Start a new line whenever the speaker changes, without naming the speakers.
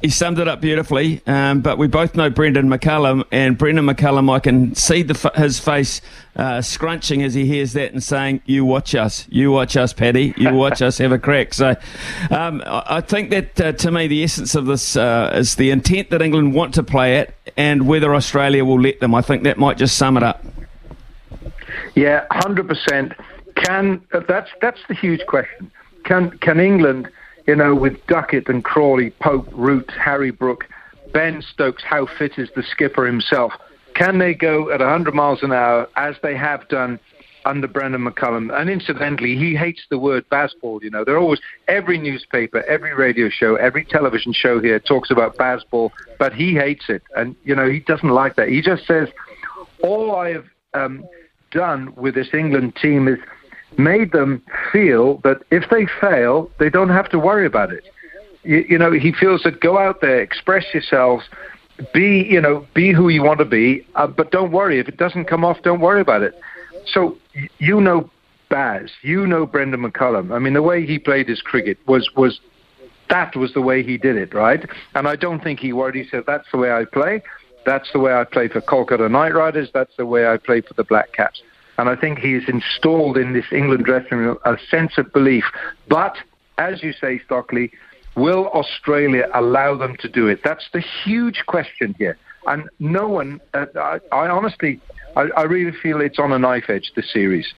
He summed it up beautifully, um, but we both know Brendon McCullum, and Brendon McCullum, I can see the, his face uh, scrunching as he hears that and saying, "You watch us, you watch us, Paddy, you watch us have a crack." So, um, I think that uh, to me, the essence of this uh, is the intent that England want to play at, and whether Australia will let them. I think that might just sum it up.
Yeah, hundred percent. Can that's that's the huge question. Can can England? You know, with Duckett and Crawley, Pope, Root, Harry Brook, Ben Stokes, how fit is the skipper himself? Can they go at 100 miles an hour as they have done under Brendon McCullum? And incidentally, he hates the word Bazball. You know, they're always every newspaper, every radio show, every television show here talks about Bazball, but he hates it, and you know he doesn't like that. He just says all I have um, done with this England team is made them feel that if they fail, they don't have to worry about it. You, you know, he feels that go out there, express yourselves, be, you know, be who you want to be, uh, but don't worry. If it doesn't come off, don't worry about it. So you know Baz, you know Brendon McCullum. I mean, the way he played his cricket was was that was the way he did it, right? And I don't think he worried. He said, "That's the way I play. That's the way I play for Kolkata Knight Riders. That's the way I play for the Black Caps." And I think he has installed in this England dressing room a sense of belief. But, as you say, Stockley, will Australia allow them to do it? That's the huge question here. And no one, uh, I, I honestly, I, I really feel it's on a knife edge, this series.